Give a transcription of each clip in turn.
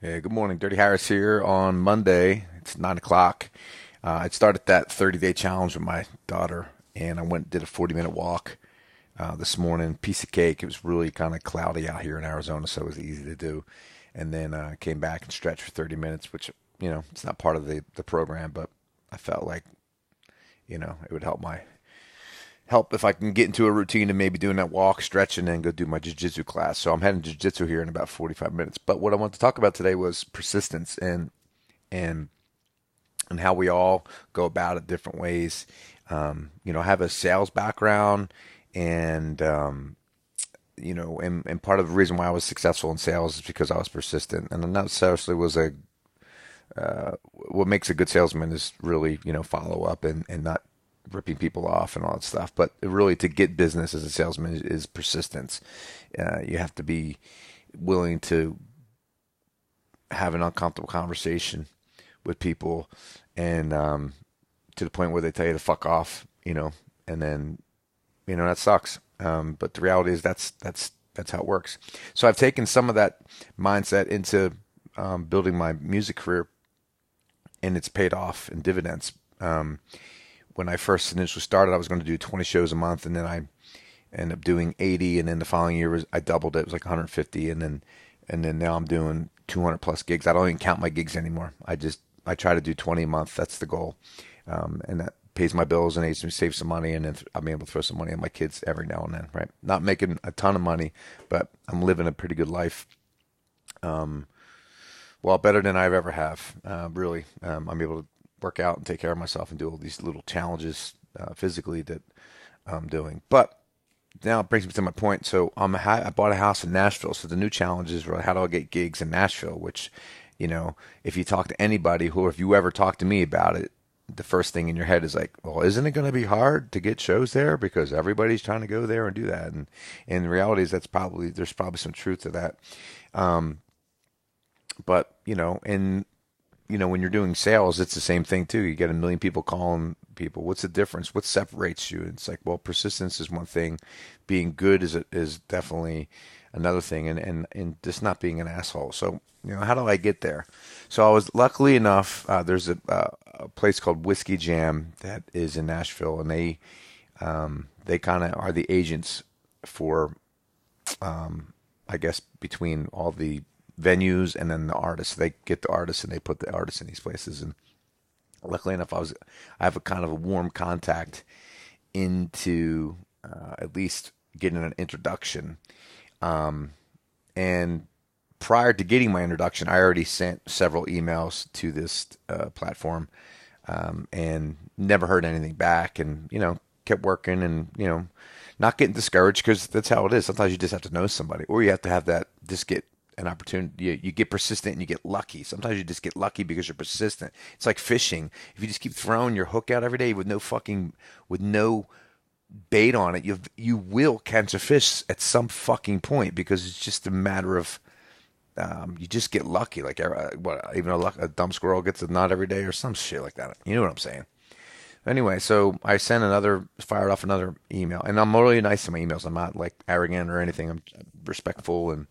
Hey, good morning. Dirty Harris here on Monday. It's 9 o'clock. Uh, I started that 30 day challenge with my daughter, and I went and did a 40 minute walk uh, this morning. Piece of cake. It was really kind of cloudy out here in Arizona, so it was easy to do. And then uh, came back and stretched for 30 minutes, which, you know, it's not part of the, the program, but I felt like, you know, it would help my help if I can get into a routine and maybe doing that walk, stretch, and then go do my jiu-jitsu class. So I'm heading to jiu-jitsu here in about 45 minutes. But what I want to talk about today was persistence and and and how we all go about it different ways. Um, you know, I have a sales background, and um, you know, and, and part of the reason why I was successful in sales is because I was persistent, and not necessarily was a uh, what makes a good salesman is really you know follow up and, and not ripping people off and all that stuff. But really, to get business as a salesman is, is persistence. Uh, you have to be willing to have an uncomfortable conversation with people, and um, to the point where they tell you to fuck off, you know, and then you know that sucks. Um, but the reality is that's that's that's how it works. So I've taken some of that mindset into um, building my music career, and it's paid off in dividends. Um, when I first initially started, I was going to do 20 shows a month, and then I ended up doing 80, and then the following year was I doubled it. It was like 150, and then and then now I'm doing 200 plus gigs. I don't even count my gigs anymore. I just I try to do 20 a month. That's the goal, um, and that pays my bills and aids me save some money, and then I'm able to throw some money at my kids every now and then. Right, not making a ton of money, but I'm living a pretty good life. Um, well, better than I've ever have. Uh, really, um, I'm able to work out and take care of myself and do all these little challenges uh, physically that I'm doing. But now it brings me to my point. So I'm a, I bought a house in Nashville. So the new challenge is really how do I get gigs in Nashville? Which, you know, if you talk to anybody who, if you ever talk to me about it, the first thing in your head is like, well, isn't it going to be hard to get shows there because everybody's trying to go there and do that? And the reality is that's probably there's probably some truth to that. Um, but you know, and you know, when you're doing sales, it's the same thing too. You get a million people calling people. What's the difference? What separates you? It's like, well, persistence is one thing. Being good is is definitely another thing, and and and just not being an asshole. So, you know, how do I get there? So I was luckily enough. Uh, there's a, uh, a place called Whiskey Jam that is in Nashville, and they um, they kind of are the agents for, um, I guess, between all the venues and then the artists. They get the artists and they put the artists in these places. And luckily enough, I was I have a kind of a warm contact into uh, at least getting an introduction. Um, and prior to getting my introduction, I already sent several emails to this uh, platform um, and never heard anything back. And you know, kept working and you know, not getting discouraged because that's how it is. Sometimes you just have to know somebody, or you have to have that just get an opportunity. You, you, get persistent and you get lucky. Sometimes you just get lucky because you're persistent. It's like fishing. If you just keep throwing your hook out every day with no fucking with no bait on it, you you will catch a fish at some fucking point because it's just a matter of um, you just get lucky. Like uh, what even a, a dumb squirrel gets a nut every day or some shit like that. You know what I'm saying? Anyway, so I sent another, fired off another email, and I'm really nice to my emails. I'm not like arrogant or anything. I'm respectful and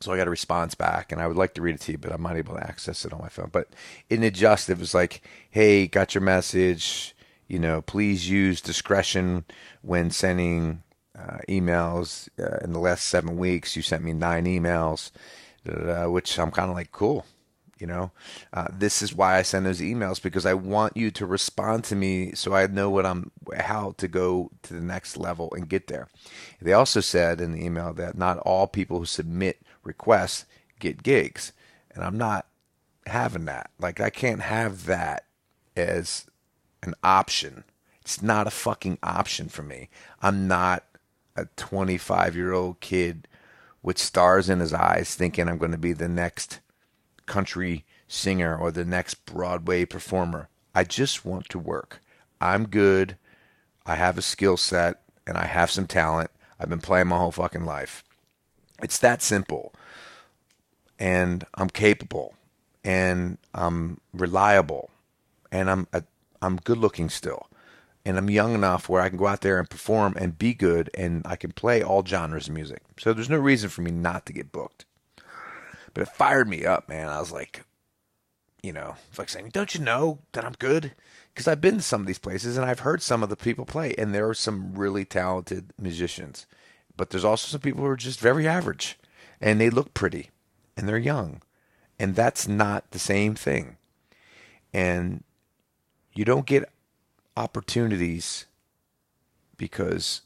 so I got a response back, and I would like to read it to you, but I'm not able to access it on my phone. But in it just, it was like, "Hey, got your message. You know, please use discretion when sending uh, emails. Uh, in the last seven weeks, you sent me nine emails, which I'm kind of like, cool. You know, uh, this is why I send those emails because I want you to respond to me so I know what I'm, how to go to the next level and get there. They also said in the email that not all people who submit requests get gigs. And I'm not having that. Like, I can't have that as an option. It's not a fucking option for me. I'm not a 25 year old kid with stars in his eyes thinking I'm going to be the next country singer or the next Broadway performer. I just want to work. I'm good. I have a skill set and I have some talent. I've been playing my whole fucking life. It's that simple. And I'm capable and I'm reliable and I'm a, I'm good looking still. And I'm young enough where I can go out there and perform and be good and I can play all genres of music. So there's no reason for me not to get booked. but it fired me up, man. I was like, you know, it's like saying, "Don't you know that I'm good?" Because I've been to some of these places and I've heard some of the people play, and there are some really talented musicians, but there's also some people who are just very average, and they look pretty, and they're young, and that's not the same thing. And you don't get opportunities because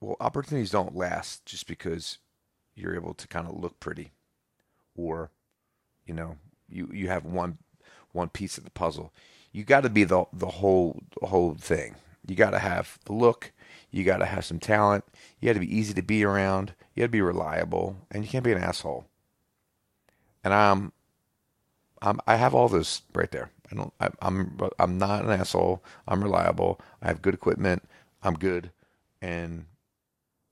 well opportunities don't last just because you're able to kind of look pretty or you know you you have one one piece of the puzzle you got to be the the whole the whole thing you got to have the look you got to have some talent you got to be easy to be around you got to be reliable and you can't be an asshole and I'm I'm I have all this right there I don't. I, I'm. I'm not an asshole. I'm reliable. I have good equipment. I'm good, and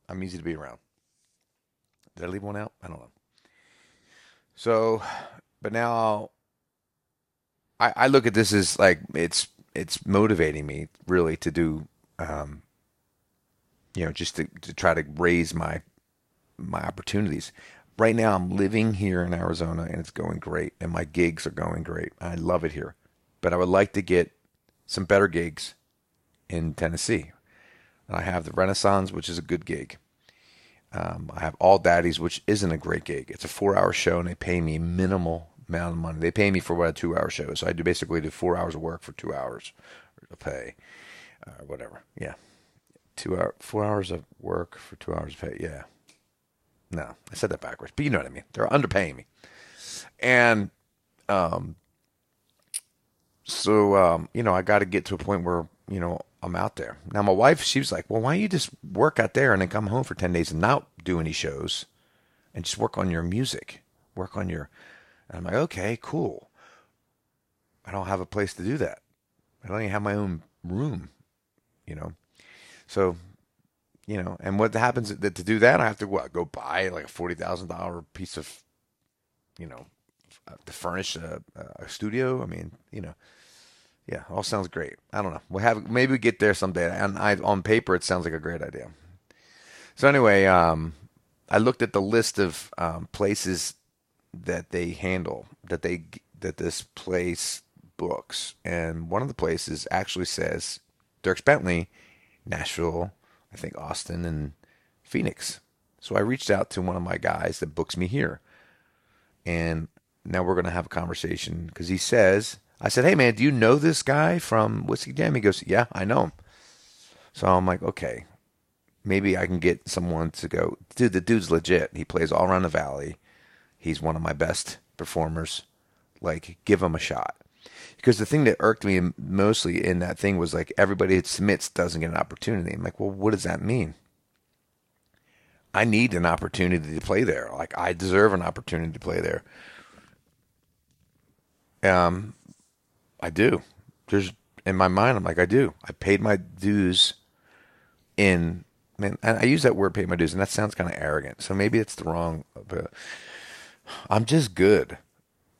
I'm easy to be around. Did I leave one out? I don't know. So, but now I, I look at this as like it's it's motivating me really to do, um, you know, just to, to try to raise my my opportunities right now I'm living here in Arizona and it's going great and my gigs are going great. I love it here but I would like to get some better gigs in Tennessee. I have the Renaissance, which is a good gig. Um, I have All Daddies, which isn't a great gig. It's a four-hour show, and they pay me minimal amount of money. They pay me for what a two-hour show is. So I do basically do four hours of work for two hours of pay, uh, whatever. Yeah, two hour, four hours of work for two hours of pay. Yeah, no, I said that backwards, but you know what I mean. They're underpaying me, and um, so um, you know, I got to get to a point where you know I'm out there. Now my wife, she was like, "Well, why don't you just work out there and then come home for ten days and not do any shows, and just work on your music, work on your." And I'm like, "Okay, cool." I don't have a place to do that. I don't even have my own room, you know. So, you know, and what happens that to do that, I have to what, go buy like a forty thousand dollar piece of, you know, to furnish a, a studio. I mean, you know, yeah, all sounds great. I don't know. We'll have maybe we get there someday. And I on paper it sounds like a great idea. So anyway, um, I looked at the list of um, places that they handle that they that this place books, and one of the places actually says Dierks Bentley, Nashville, I think Austin and Phoenix. So I reached out to one of my guys that books me here, and now we're going to have a conversation because he says I said, "Hey man, do you know this guy from Whiskey Jam?" He goes, "Yeah, I know him." So I'm like, "Okay, maybe I can get someone to go." Dude, the dude's legit. He plays all around the valley. He's one of my best performers. Like, give him a shot. Because the thing that irked me mostly in that thing was like everybody that submits doesn't get an opportunity. I'm like, well, what does that mean? I need an opportunity to play there. Like I deserve an opportunity to play there. Um, I do. There's in my mind, I'm like, I do. I paid my dues in man, I use that word "pay my dues," and that sounds kind of arrogant. So maybe it's the wrong. But I'm just good.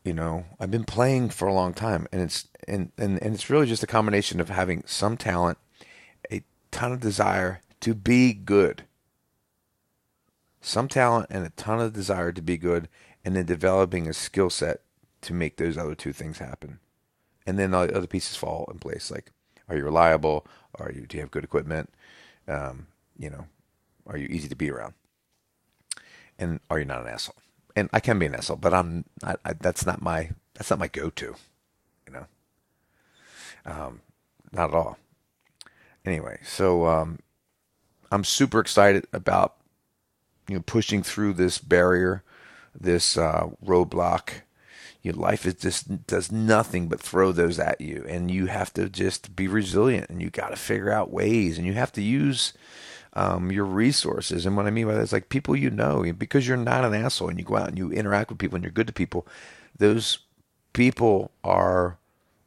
You know, I've been playing for a long time, and it's and and and it's really just a combination of having some talent, a ton of desire to be good, some talent and a ton of desire to be good, and then developing a skill set to make those other two things happen and then the other pieces fall in place. Like, are you reliable? Are you do you have good equipment? Um, you know, are you easy to be around? And are you not an asshole? And I can be an asshole, but I'm I, I, that's not my that's not my go-to. You know, um, not at all. Anyway, so um, I'm super excited about you know pushing through this barrier, this uh, roadblock your life is just does nothing but throw those at you and you have to just be resilient and you got to figure out ways and you have to use um, your resources and what i mean by that is like people you know because you're not an asshole and you go out and you interact with people and you're good to people those people are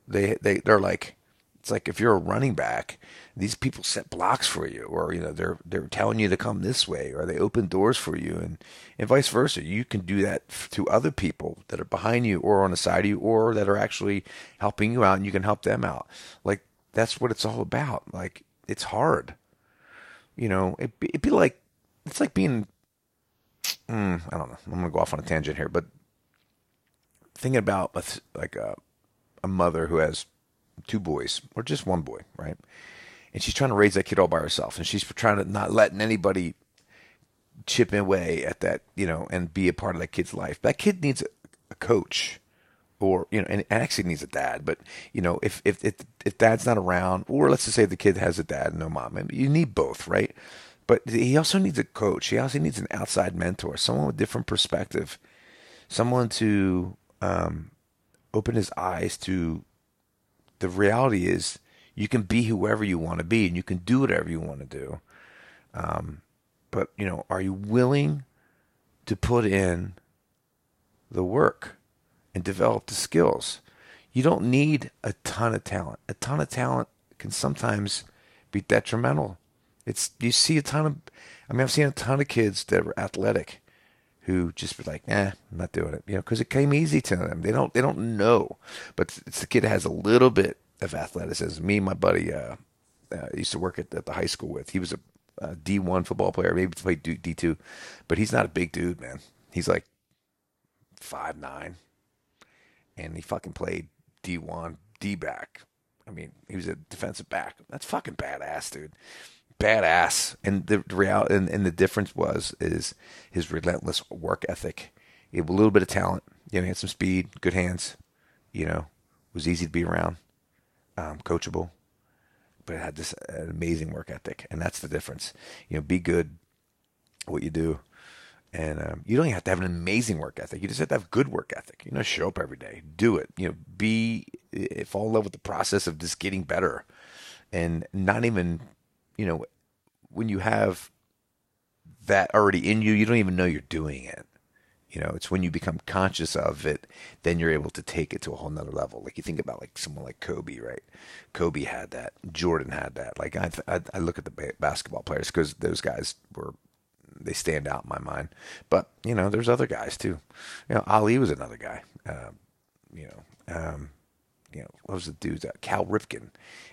they they they're like it's like if you're a running back, these people set blocks for you, or you know they're they're telling you to come this way, or they open doors for you, and and vice versa. You can do that to other people that are behind you, or on the side of you, or that are actually helping you out, and you can help them out. Like that's what it's all about. Like it's hard, you know. It it'd be like it's like being. Mm, I don't know. I'm gonna go off on a tangent here, but thinking about like a, a mother who has two boys or just one boy, right? And she's trying to raise that kid all by herself, and she's trying to not letting anybody chip away at that, you know, and be a part of that kid's life. That kid needs a, a coach, or you know, and actually needs a dad. But you know, if if if, if dad's not around, or let's just say the kid has a dad and no mom, you need both, right? But he also needs a coach. He also needs an outside mentor, someone with different perspective, someone to um, open his eyes to the reality is you can be whoever you want to be and you can do whatever you want to do. Um, but you know, are you willing to put in the work and develop the skills? You don't need a ton of talent. A ton of talent can sometimes be detrimental it's you see a ton of, I mean, I've seen a ton of kids that were athletic, who just be like, "Nah, I'm not doing it," you know, because it came easy to them. They don't they don't know, but it's the kid that has a little bit of athleticism. Me, and my buddy, uh, uh, used to work at, at the high school with. He was a a D1 football player, maybe played D2, but he's not a big dude, man. He's like five nine, and he fucking played D1, D back. I mean, he was a defensive back. That's fucking badass, dude badass. And the real and, and the difference was is his relentless work ethic. He had a little bit of talent. You know, he had some speed, good hands. You know, was easy to be around, um, coachable, but had this uh, amazing work ethic, and that's the difference. You know, be good what you do, and um, you don't have to have an amazing work ethic. You just have to have good work ethic. You know, show up every day, do it. You know, be fall in love with the process of just getting better, and not even you know, when you have that already in you, you don't even know you're doing it. You know, it's when you become conscious of it, then you're able to take it to a whole nother level. Like you think about like someone like Kobe, right? Kobe had that. Jordan had that. Like I, I, I look at the basketball players because those guys were, they stand out in my mind. But you know, there's other guys too. You know, Ali was another guy. Uh, you know, um, you know, what was the dude? Uh, Cal Ripken.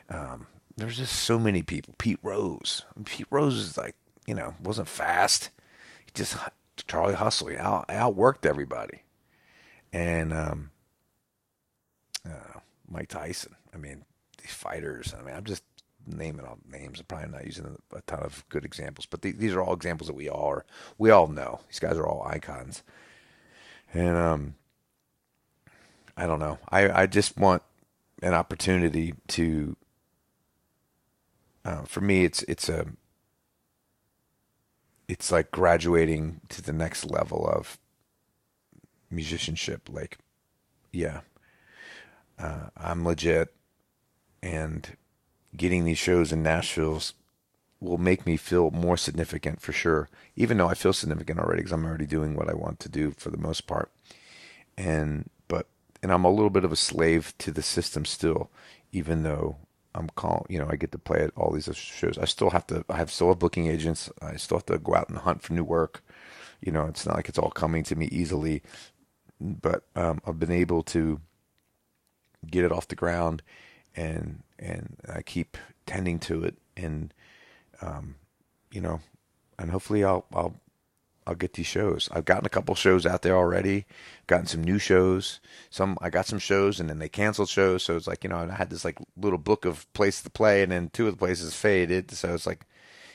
Um, there's just so many people. Pete Rose. Pete Rose is like, you know, wasn't fast. He just Charlie Hustle. He out, outworked everybody. And um, uh, Mike Tyson. I mean, these fighters. I mean, I'm just naming all names. I'm probably not using a ton of good examples, but the, these are all examples that we all are. We all know. These guys are all icons. And um, I don't know. I I just want an opportunity to uh, for me, it's it's a it's like graduating to the next level of musicianship. Like, yeah, uh, I'm legit, and getting these shows in Nashville will make me feel more significant for sure. Even though I feel significant already, because I'm already doing what I want to do for the most part, and but and I'm a little bit of a slave to the system still, even though I'm calling, you know, I get to play at all these shows. I still have to, I have still have booking agents. I still have to go out and hunt for new work. You know, it's not like it's all coming to me easily, but um, I've been able to get it off the ground, and and I keep tending to it, and um, you know, and hopefully I'll I'll I'll get these shows. I've gotten a couple shows out there already, gotten some new shows. Some I got some shows and then they canceled shows. So it's like, you know, I had this like little book of places to play and then two of the places faded. So it's like,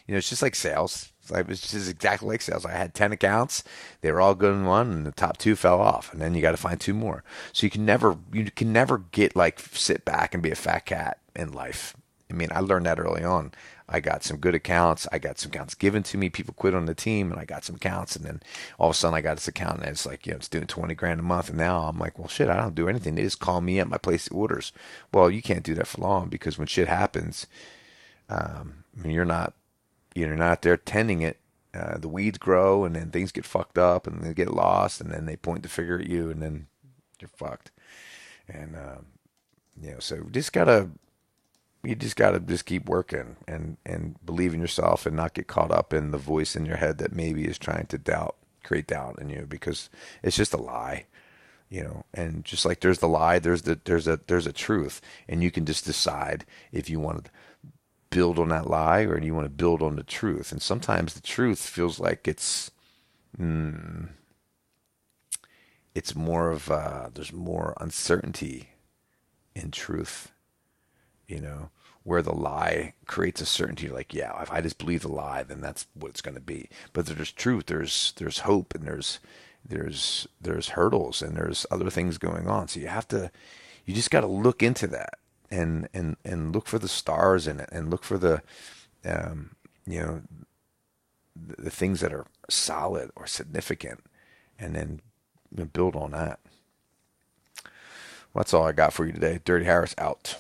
you know, it's just like sales. It's like it's just exactly like sales. I had ten accounts, they were all good in one, and the top two fell off, and then you got to find two more. So you can never, you can never get like sit back and be a fat cat in life. I mean, I learned that early on. I got some good accounts. I got some accounts given to me. People quit on the team, and I got some accounts. And then all of a sudden, I got this account, and it's like, you know, it's doing twenty grand a month. And now I'm like, well, shit, I don't do anything. They just call me up, my place orders. Well, you can't do that for long because when shit happens, um, you're not, you're not there tending it. Uh, the weeds grow, and then things get fucked up, and they get lost, and then they point the finger at you, and then you're fucked. And um, you know, so just gotta you just got to just keep working and and believe in yourself and not get caught up in the voice in your head that maybe is trying to doubt create doubt in you because it's just a lie you know and just like there's the lie there's the there's a there's a truth and you can just decide if you want to build on that lie or you want to build on the truth and sometimes the truth feels like it's mm, it's more of uh, there's more uncertainty in truth. You know, where the lie creates a certainty, like yeah, if I just believe the lie, then that's what it's going to be. But there's truth, there's there's hope, and there's there's there's hurdles, and there's other things going on. So you have to, you just got to look into that and and and look for the stars in it, and look for the, um, you know, the, the things that are solid or significant, and then build on that. Well, that's all I got for you today. Dirty Harris out.